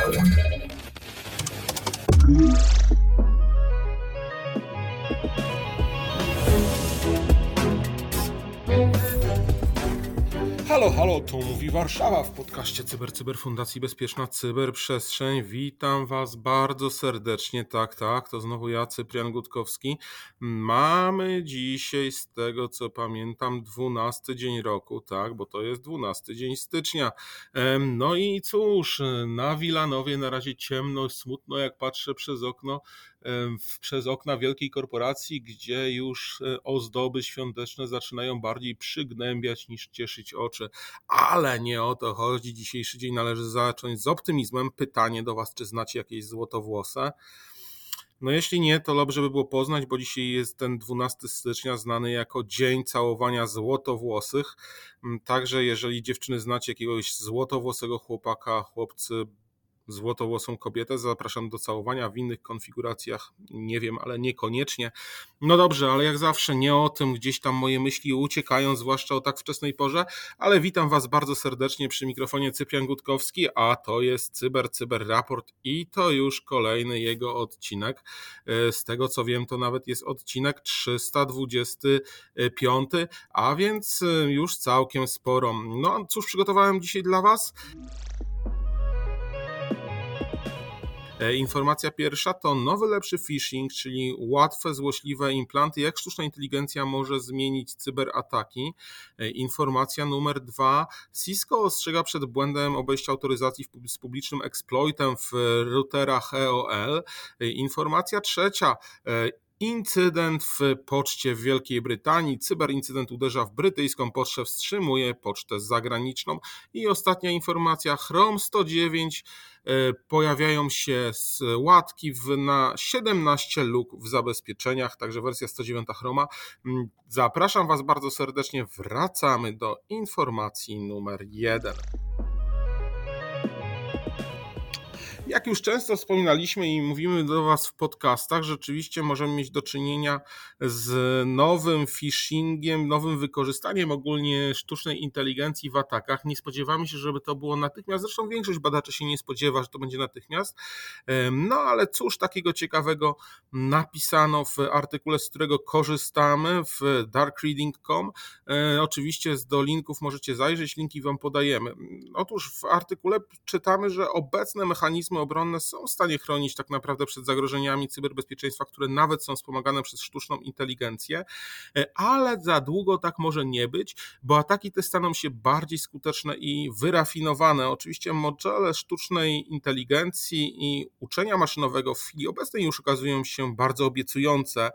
Thank you. Halo, halo, tu mówi Warszawa w podcaście Cyber Cyber Fundacji Bezpieczna Cyberprzestrzeń. Witam Was bardzo serdecznie. Tak, tak, to znowu ja, Cyprian Gutkowski. Mamy dzisiaj, z tego co pamiętam, 12 dzień roku, tak, bo to jest 12 dzień stycznia. No i cóż, na Wilanowie na razie ciemno, smutno, jak patrzę przez okno przez okna wielkiej korporacji, gdzie już e, ozdoby świąteczne zaczynają bardziej przygnębiać niż cieszyć oczy. Ale nie o to chodzi. Dzisiejszy dzień należy zacząć z optymizmem. Pytanie do Was, czy znacie jakieś złotowłose? No jeśli nie, to dobrze by było poznać, bo dzisiaj jest ten 12 stycznia znany jako Dzień Całowania Złotowłosych. Także jeżeli dziewczyny znacie jakiegoś złotowłosego chłopaka, chłopcy złotowłosą kobietę. Zapraszam do całowania w innych konfiguracjach, nie wiem, ale niekoniecznie. No dobrze, ale jak zawsze nie o tym gdzieś tam moje myśli uciekają, zwłaszcza o tak wczesnej porze, ale witam Was bardzo serdecznie przy mikrofonie Cyprian Gutkowski, a to jest Cyber Cyber Raport i to już kolejny jego odcinek. E, z tego co wiem, to nawet jest odcinek 325, a więc e, już całkiem sporo. No cóż przygotowałem dzisiaj dla Was? Informacja pierwsza to nowy, lepszy phishing, czyli łatwe, złośliwe implanty, jak sztuczna inteligencja może zmienić cyberataki. E, informacja numer dwa, Cisco ostrzega przed błędem obejścia autoryzacji z publicznym exploitem w routerach EOL. E, informacja trzecia, Incydent w poczcie w Wielkiej Brytanii. Cyberincydent uderza w brytyjską pocztę, wstrzymuje pocztę zagraniczną. I ostatnia informacja: Chrome 109 e, pojawiają się łatki w, na 17 luk w zabezpieczeniach, także wersja 109 Chroma. Mm, zapraszam Was bardzo serdecznie. Wracamy do informacji numer 1. Jak już często wspominaliśmy i mówimy do Was w podcastach, rzeczywiście możemy mieć do czynienia z nowym phishingiem, nowym wykorzystaniem ogólnie sztucznej inteligencji w atakach. Nie spodziewamy się, żeby to było natychmiast. Zresztą większość badaczy się nie spodziewa, że to będzie natychmiast. No ale cóż takiego ciekawego napisano w artykule, z którego korzystamy w darkreading.com. E, oczywiście do linków możecie zajrzeć, linki Wam podajemy. Otóż w artykule czytamy, że obecne mechanizmy obronne są w stanie chronić tak naprawdę przed zagrożeniami cyberbezpieczeństwa, które nawet są wspomagane przez sztuczną inteligencję, e, ale za długo tak może nie być, bo ataki te staną się bardziej skuteczne i wyrafinowane. Oczywiście modele sztucznej inteligencji i uczenia maszynowego w chwili obecnej już okazują się bardzo obiecujące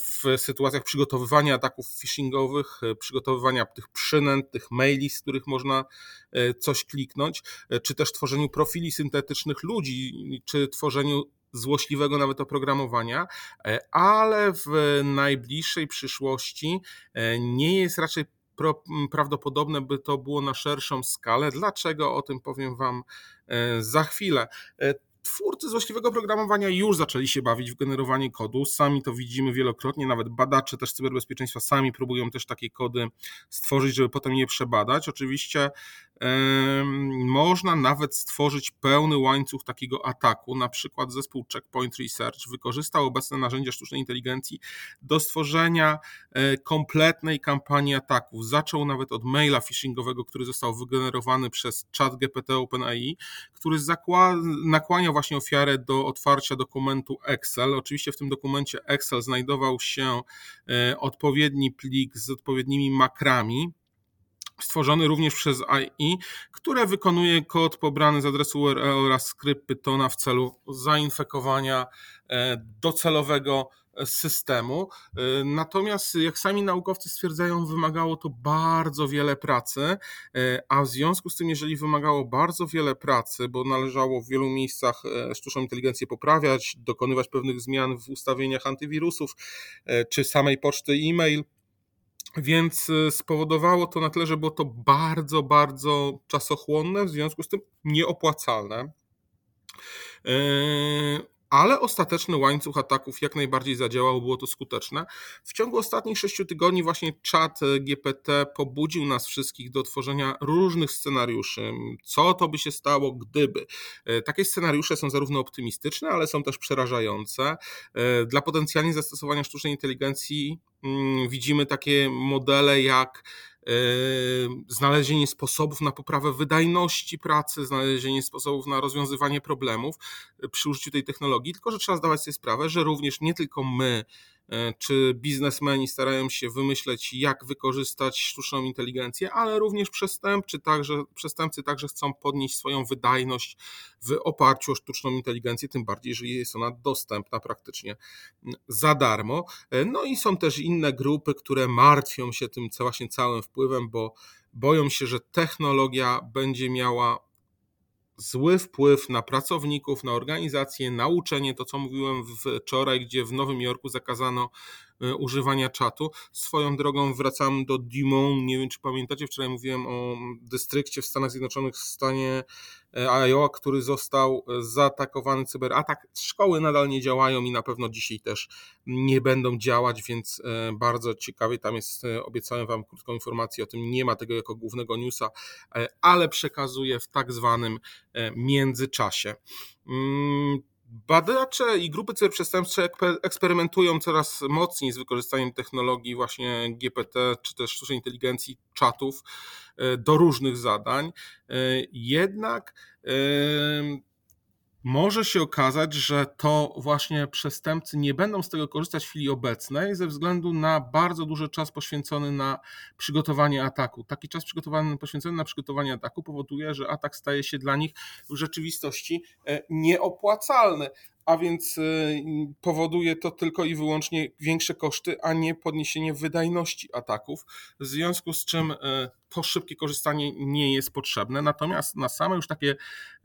w sytuacjach przygotowywania ataków phishingowych, e, przygotowywania tych przynęt, tych maili, z których można e, coś kliknąć, czy też tworzeniu profili syntetycznych ludzi, czy tworzeniu złośliwego nawet oprogramowania, e, ale w najbliższej przyszłości e, nie jest raczej prawdopodobne, by to było na szerszą skalę. Dlaczego? O tym powiem Wam e, za chwilę. Twórcy złośliwego programowania już zaczęli się bawić w generowanie kodu. Sami to widzimy wielokrotnie, nawet badacze też cyberbezpieczeństwa sami próbują też takie kody stworzyć, żeby potem je przebadać. Oczywiście można nawet stworzyć pełny łańcuch takiego ataku. Na przykład zespół Checkpoint Research wykorzystał obecne narzędzia sztucznej inteligencji do stworzenia e, kompletnej kampanii ataków. Zaczął nawet od maila phishingowego, który został wygenerowany przez chat GPT OpenAI, który nakłaniał właśnie ofiarę do otwarcia dokumentu Excel. Oczywiście w tym dokumencie Excel znajdował się e, odpowiedni plik z odpowiednimi makrami stworzony również przez AI, które wykonuje kod pobrany z adresu URL oraz skrypt Pythona w celu zainfekowania e, docelowego systemu. E, natomiast, jak sami naukowcy stwierdzają, wymagało to bardzo wiele pracy, e, a w związku z tym, jeżeli wymagało bardzo wiele pracy, bo należało w wielu miejscach sztuczną inteligencję poprawiać, dokonywać pewnych zmian w ustawieniach antywirusów czy samej poczty e-mail, więc y, spowodowało to na tyle, że było to bardzo, bardzo czasochłonne, w związku z tym nieopłacalne. Ale ostateczny łańcuch ataków jak najbardziej zadziałał, było to skuteczne. W ciągu ostatnich sześciu tygodni właśnie czat GPT pobudził nas wszystkich do tworzenia różnych scenariuszy. Co to by się stało, gdyby? E, takie scenariusze są zarówno optymistyczne, ale są też przerażające. E, dla potencjalnie zastosowania sztucznej inteligencji mm, widzimy takie modele jak znalezienie sposobów na poprawę wydajności pracy, znalezienie sposobów na rozwiązywanie problemów e, przy użyciu tej technologii, tylko że trzeba zdawać sobie sprawę, że również nie tylko my czy biznesmeni starają się wymyśleć, jak wykorzystać sztuczną inteligencję, ale również przestępcy także, przestępcy także chcą podnieść swoją wydajność w oparciu o sztuczną inteligencję, tym bardziej, że jest ona dostępna praktycznie za darmo. E, no i są też inne grupy, które martwią się tym właśnie całym wpływem, bo boją się, że technologia będzie miała zły wpływ na pracowników, na organizację, na uczenie, to co mówiłem wczoraj, gdzie w Nowym Jorku zakazano używania czatu. Swoją drogą wracam do Dimon, nie wiem czy pamiętacie, wczoraj mówiłem o dystrykcie w Stanach Zjednoczonych w stanie E, Iowa, który został e, zaatakowany cyberatak. Szkoły nadal nie działają i na pewno dzisiaj też nie będą działać, więc e, bardzo ciekawie tam jest, obiecałem Wam krótką informację o tym, nie ma tego jako głównego newsa, ale przekazuję w tak zwanym międzyczasie. Badacze i grupy cyberprzestępcze eksperymentują coraz mocniej z wykorzystaniem technologii właśnie GPT czy też sztucznej inteligencji, czatów do różnych zadań. Jednak może się okazać, że to właśnie przestępcy nie będą z tego korzystać w chwili obecnej ze względu na bardzo duży czas poświęcony na przygotowanie ataku. Taki czas przygotowany, poświęcony na przygotowanie ataku powoduje, że atak staje się dla nich w rzeczywistości e, nieopłacalny a więc y, powoduje to tylko i wyłącznie większe koszty, a nie podniesienie wydajności ataków, w związku z czym y, to szybkie korzystanie nie jest potrzebne. Natomiast na same już takie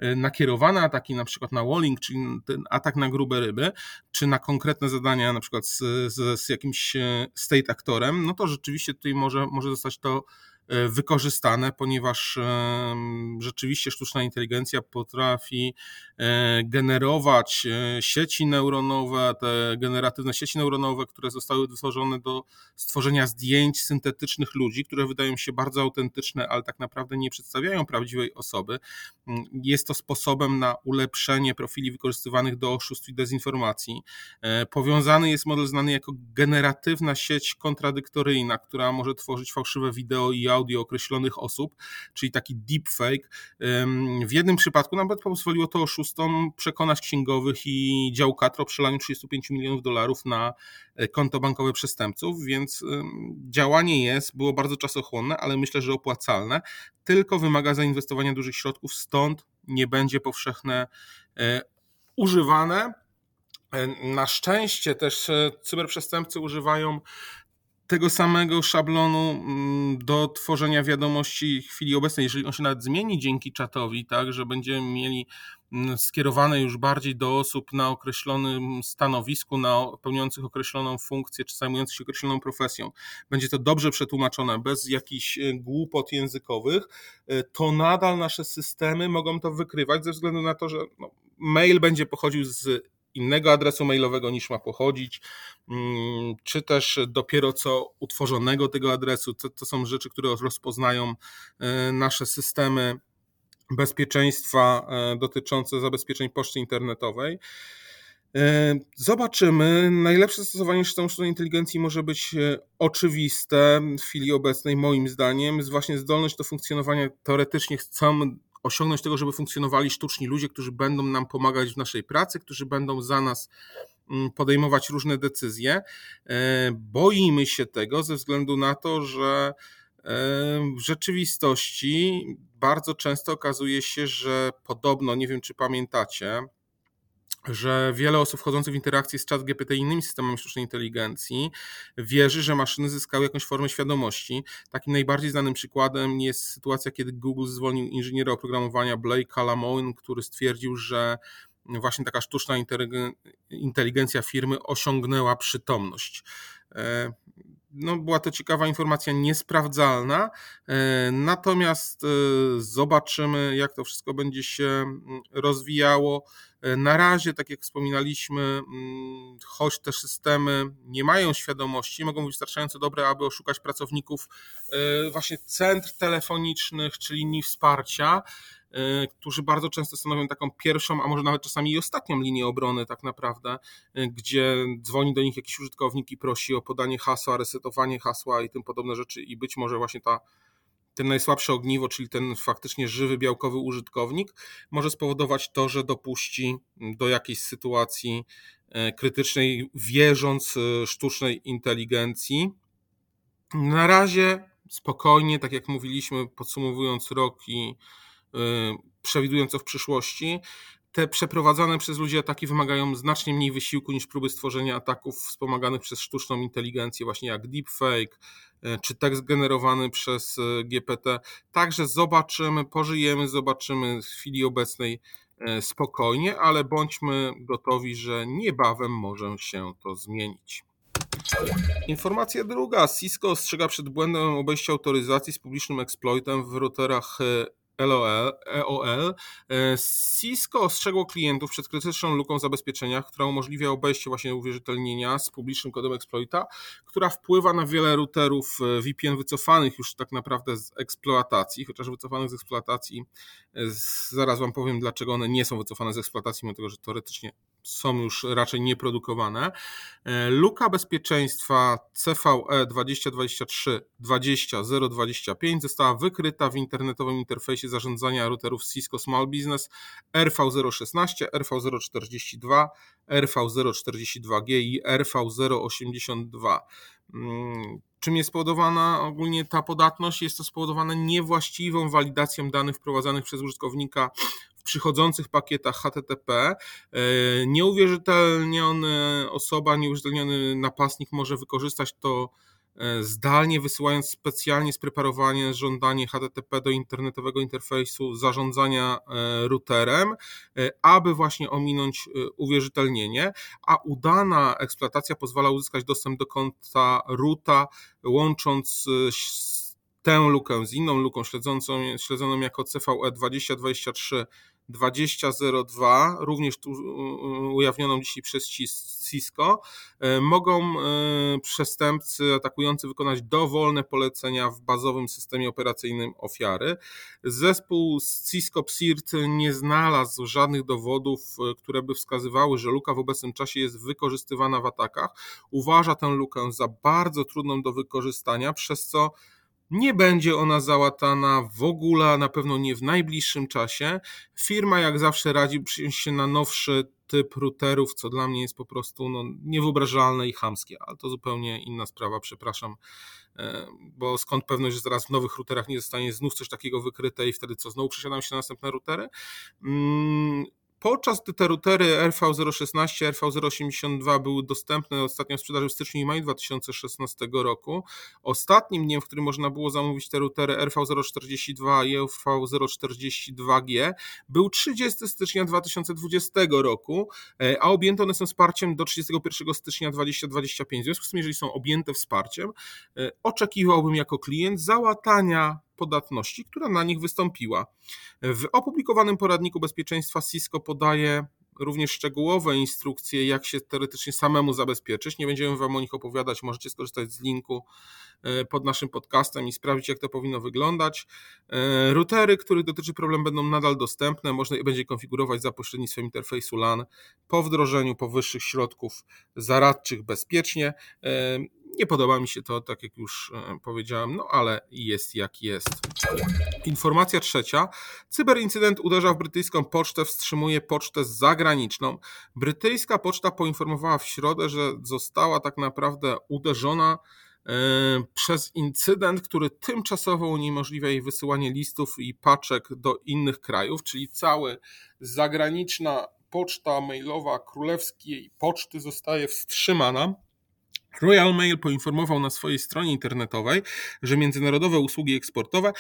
y, nakierowane ataki, na przykład na walling, czyli ten atak na grube ryby, czy na konkretne zadania, na przykład z, z, z jakimś state aktorem, no to rzeczywiście tutaj może, może zostać to wykorzystane, ponieważ e, rzeczywiście sztuczna inteligencja potrafi e, generować sieci neuronowe, te generatywne sieci neuronowe, które zostały wytworzone do stworzenia zdjęć syntetycznych ludzi, które wydają się bardzo autentyczne, ale tak naprawdę nie przedstawiają prawdziwej osoby. Mm, jest to sposobem na ulepszenie profili wykorzystywanych do oszustw i dezinformacji. Powiązany jest model znany jako generatywna sieć kontradyktoryjna, która może tworzyć fałszywe wideo i audio określonych osób, czyli taki deepfake. W jednym przypadku nawet pozwoliło to oszustom przekonać księgowych i działkat o przelaniu 35 milionów dolarów na e, konto bankowe przestępców, więc działanie jest, było bardzo czasochłonne, ale myślę, że opłacalne, tylko wymaga zainwestowania dużych środków, stąd nie będzie powszechne e, używane. E, na szczęście też cyberprzestępcy używają tego samego szablonu mm, do tworzenia wiadomości w chwili obecnej, jeżeli on się nawet zmieni dzięki czatowi, tak, że będziemy mieli mm, skierowane już bardziej do osób na określonym stanowisku, na pełniących określoną funkcję, czy zajmujących się określoną profesją, będzie to dobrze przetłumaczone, bez jakichś e, głupot językowych, e, to nadal nasze systemy mogą to wykrywać ze względu na to, że no, mail będzie pochodził z innego adresu mailowego niż ma pochodzić, mm, czy też dopiero co utworzonego tego adresu. To, to są rzeczy, które rozpoznają e, nasze systemy bezpieczeństwa e, dotyczące zabezpieczeń poczty internetowej. E, zobaczymy. Najlepsze zastosowanie sztucznej inteligencji może być oczywiste w chwili obecnej, moim zdaniem. Jest właśnie zdolność do funkcjonowania teoretycznie chcą osiągnąć tego, żeby funkcjonowali sztuczni ludzie, którzy będą nam pomagać w naszej pracy, którzy będą za nas mm, podejmować różne decyzje. E, boimy się tego ze względu na to, że e, w rzeczywistości bardzo często okazuje się, że podobno, nie wiem czy pamiętacie, że wiele osób wchodzących w interakcję z ChatGPT i innymi systemami sztucznej inteligencji wierzy, że maszyny zyskały jakąś formę świadomości. Takim najbardziej znanym przykładem jest sytuacja, kiedy Google zwolnił inżyniera oprogramowania Blake Lamoine, który stwierdził, że właśnie taka sztuczna inteligencja firmy osiągnęła przytomność. E, no, była to ciekawa informacja, niesprawdzalna. Natomiast zobaczymy, jak to wszystko będzie się mm, rozwijało. Na razie, tak jak wspominaliśmy, mm, choć te systemy nie mają świadomości, mogą być wystarczająco dobre, aby oszukać pracowników właśnie centr telefonicznych czy linii wsparcia. E, którzy bardzo często stanowią taką pierwszą, a może nawet czasami i ostatnią linię obrony tak naprawdę, e, gdzie dzwoni do nich jakiś użytkownik i prosi o podanie hasła, resetowanie hasła i tym podobne rzeczy i być może właśnie ta ten najsłabsze ogniwo, czyli ten faktycznie żywy, białkowy użytkownik, może spowodować to, że dopuści do jakiejś sytuacji e, krytycznej, wierząc sztucznej inteligencji. Na razie spokojnie, tak jak mówiliśmy, podsumowując rok i Y, przewidując co w przyszłości. Te przeprowadzane przez ludzi ataki wymagają znacznie mniej wysiłku niż próby stworzenia ataków wspomaganych przez sztuczną inteligencję, właśnie jak deepfake y, czy tekst generowany przez y, GPT. Także zobaczymy, pożyjemy, zobaczymy w chwili obecnej spokojnie, ale bądźmy gotowi, że niebawem może się to zmienić. Informacja druga. Cisco ostrzega przed błędem obejścia autoryzacji z publicznym exploitem w routerach LOL, EOL, e, Cisco ostrzegło klientów przed krytyczną luką zabezpieczenia, która umożliwia obejście właśnie uwierzytelnienia z publicznym kodem exploita, która wpływa na wiele routerów e, VPN wycofanych już tak naprawdę z eksploatacji, chociaż wycofanych z eksploatacji, e, zaraz Wam powiem dlaczego one nie są wycofane z eksploatacji, mimo tego, że teoretycznie są już raczej nieprodukowane. Luka bezpieczeństwa CVE 2023 20025 została wykryta w internetowym interfejsie zarządzania routerów Cisco Small Business RV016, RV042, RV042G i RV082. Mm, czym jest spowodowana ogólnie ta podatność? Jest to spowodowane niewłaściwą walidacją danych wprowadzanych przez użytkownika przychodzących pakietach HTTP. E, nieuwierzytelniona osoba, nieuwierzytelniony napastnik może wykorzystać to E, zdalnie wysyłając specjalnie spreparowane żądanie HTTP do internetowego interfejsu zarządzania e, routerem, aby właśnie ominąć uwierzytelnienie, a udana eksploatacja pozwala uzyskać dostęp do konta roota, łącząc tę lukę z inną luką śledzącą, śledzoną jako CVE 2023 2002, również tu ujawnioną dzisiaj przez Cisco, e, mogą e, przestępcy atakujący wykonać dowolne polecenia w bazowym systemie operacyjnym ofiary. Zespół Cisco PSIRT nie znalazł żadnych dowodów, e, które by wskazywały, że luka w obecnym czasie jest wykorzystywana w atakach. Uważa tę lukę za bardzo trudną do wykorzystania, przez co nie będzie ona załatana w ogóle, na pewno nie w najbliższym czasie. Firma jak zawsze radzi się na nowszy typ routerów, co dla mnie jest po prostu no, niewyobrażalne i chamskie, ale to zupełnie inna sprawa, przepraszam, e, bo skąd pewność, że zaraz w nowych routerach nie zostanie znów coś takiego wykryte i wtedy co, znowu przesiadam się na następne routery? Podczas gdy te routery RV016, RV082 były dostępne ostatnio w sprzedaży w styczniu i maju 2016 roku, ostatnim dniem, w którym można było zamówić te routery RV042 i RV042G był 30 stycznia 2020 roku, e, a objęte one są wsparciem do 31 stycznia 2025. W związku z tym, jeżeli są objęte wsparciem, e, oczekiwałbym jako klient załatania podatności, która na nich wystąpiła. W opublikowanym poradniku bezpieczeństwa Cisco podaje również szczegółowe instrukcje, jak się teoretycznie samemu zabezpieczyć. Nie będziemy Wam o nich opowiadać, możecie skorzystać z linku e, pod naszym podcastem i sprawdzić, jak to powinno wyglądać. E, routery, których dotyczy problem, będą nadal dostępne. Można je będzie konfigurować za pośrednictwem interfejsu LAN po wdrożeniu powyższych środków zaradczych bezpiecznie. Nie podoba mi się to, tak jak już e, powiedziałem, no ale jest jak jest. Informacja trzecia. Cyberincydent uderza w brytyjską pocztę, wstrzymuje pocztę zagraniczną. Brytyjska poczta poinformowała w środę, że została tak naprawdę uderzona e, przez incydent, który tymczasowo uniemożliwia jej wysyłanie listów i paczek do innych krajów, czyli cały zagraniczna poczta mailowa królewskiej poczty zostaje wstrzymana. Royal Mail poinformował na swojej stronie internetowej, że międzynarodowe usługi eksportowe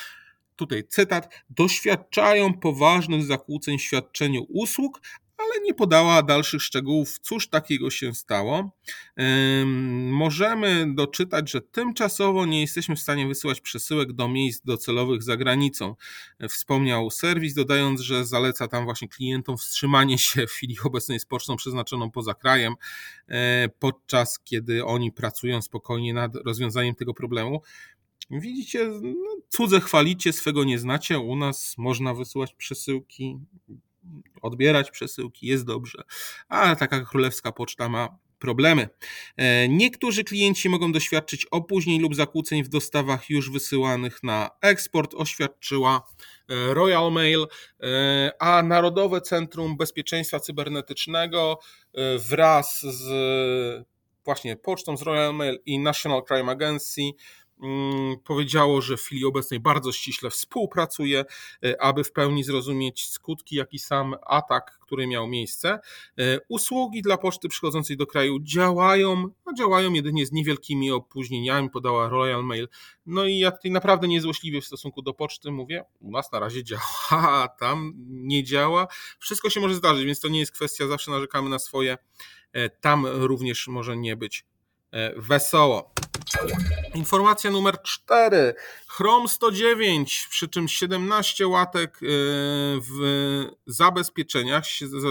tutaj cytat, doświadczają poważnych zakłóceń w świadczeniu usług, ale nie podała dalszych szczegółów, cóż takiego się stało. Możemy doczytać, że tymczasowo nie jesteśmy w stanie wysyłać przesyłek do miejsc docelowych za granicą. Wspomniał serwis, dodając, że zaleca tam właśnie klientom wstrzymanie się w chwili obecnej z pocztą przeznaczoną poza krajem, e, podczas kiedy oni pracują spokojnie nad rozwiązaniem tego problemu. Widzicie, no, cudze chwalicie, swego nie znacie. U nas można wysyłać przesyłki odbierać przesyłki, jest dobrze, ale taka królewska poczta ma problemy. E, niektórzy klienci mogą doświadczyć opóźnień lub zakłóceń w dostawach już wysyłanych na eksport, oświadczyła e, Royal Mail, e, a Narodowe Centrum Bezpieczeństwa Cybernetycznego wraz z właśnie pocztą z Royal Mail i National Crime Agency powiedziało, że w chwili obecnej bardzo ściśle współpracuje, e, aby w pełni zrozumieć skutki, jaki sam atak, który miał miejsce. E, usługi dla poczty przychodzącej do kraju działają, a działają jedynie z niewielkimi opóźnieniami, podała Royal Mail. No i ja tutaj naprawdę niezłośliwie w stosunku do poczty mówię, u nas na razie działa, a tam nie działa. Wszystko się może zdarzyć, więc to nie jest kwestia, zawsze narzekamy na swoje. E, tam również może nie być wesoło. Informacja numer 4. Chrome 109, przy czym 17 łatek y, w zabezpieczeniach,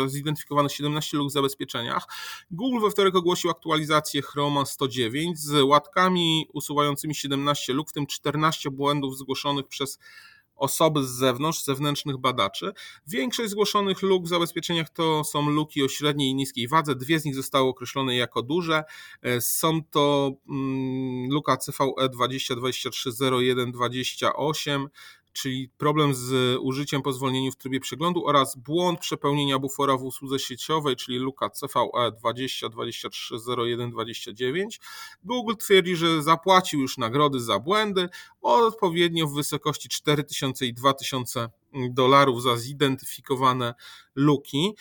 zidentyfikowano 17 luk w zabezpieczeniach. Google we wtorek ogłosił aktualizację Chroma 109 z łatkami usuwającymi 17 luk, w tym 14 błędów zgłoszonych przez osoby z zewnątrz, zewnętrznych badaczy. Większość zgłoszonych luk w zabezpieczeniach to są luki o średniej i niskiej wadze. Dwie z nich zostały określone jako duże. E, są to mm, luka CVE 20230128 czyli problem z użyciem po zwolnieniu w trybie przeglądu oraz błąd przepełnienia bufora w usłudze sieciowej, czyli luka CVE 20230129. Google twierdzi, że zapłacił już nagrody za błędy odpowiednio w wysokości 4000 i 2000 dolarów za zidentyfikowane luki.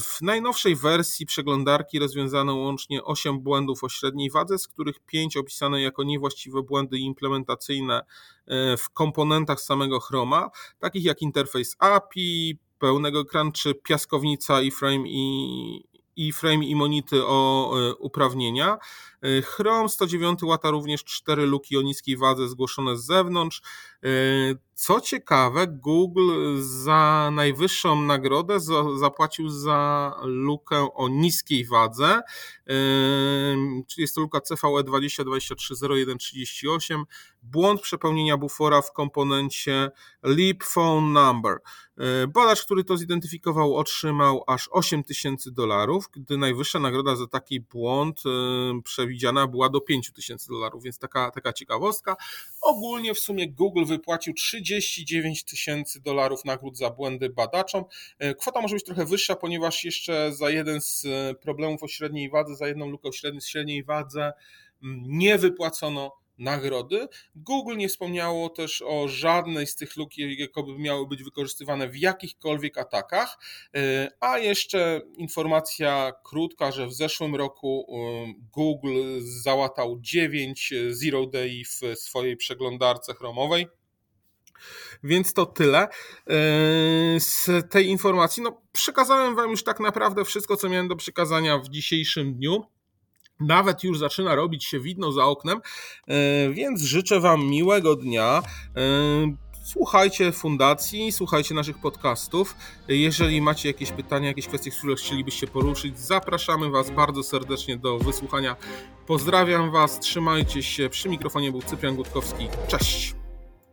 W najnowszej wersji przeglądarki rozwiązano łącznie 8 błędów o średniej wadze, z których 5 opisane jako niewłaściwe błędy implementacyjne e, w komponentach samego Chroma, takich jak interfejs API, pełnego ekran czy piaskownica iframe i iframe i monity o e, uprawnienia. Chrome 109 łata również 4 luki o niskiej wadze zgłoszone z zewnątrz. Co ciekawe, Google za najwyższą nagrodę zapłacił za lukę o niskiej wadze, czyli jest to luka CVE 20230138, błąd przepełnienia bufora w komponencie Leap Phone Number. Badacz, który to zidentyfikował, otrzymał aż 8000 dolarów, gdy najwyższa nagroda za taki błąd przewidziana była do 5000 dolarów, więc taka, taka ciekawostka. Ogólnie w sumie Google wypłacił 30 39 tysięcy dolarów nagród za błędy badaczom. E, kwota może być trochę wyższa, ponieważ jeszcze za jeden z e, problemów o średniej wadze, za jedną lukę o średniej, średniej wadze mm, nie wypłacono nagrody. Google nie wspomniało też o żadnej z tych luk, jakoby miały być wykorzystywane w jakichkolwiek atakach. E, a jeszcze informacja krótka, że w zeszłym roku Google załatał 9 Zero Day w swojej przeglądarce chromowej. Więc to tyle e, z tej informacji. No, przekazałem Wam już tak naprawdę wszystko, co miałem do przekazania w dzisiejszym dniu. Nawet już zaczyna robić się widno za oknem, e, więc życzę Wam miłego dnia. E, słuchajcie fundacji, słuchajcie naszych podcastów. Jeżeli macie jakieś pytania, jakieś kwestie, które chcielibyście poruszyć, zapraszamy Was bardzo serdecznie do wysłuchania. Pozdrawiam Was, trzymajcie się. Przy mikrofonie był Cyprian Gutkowski. Cześć!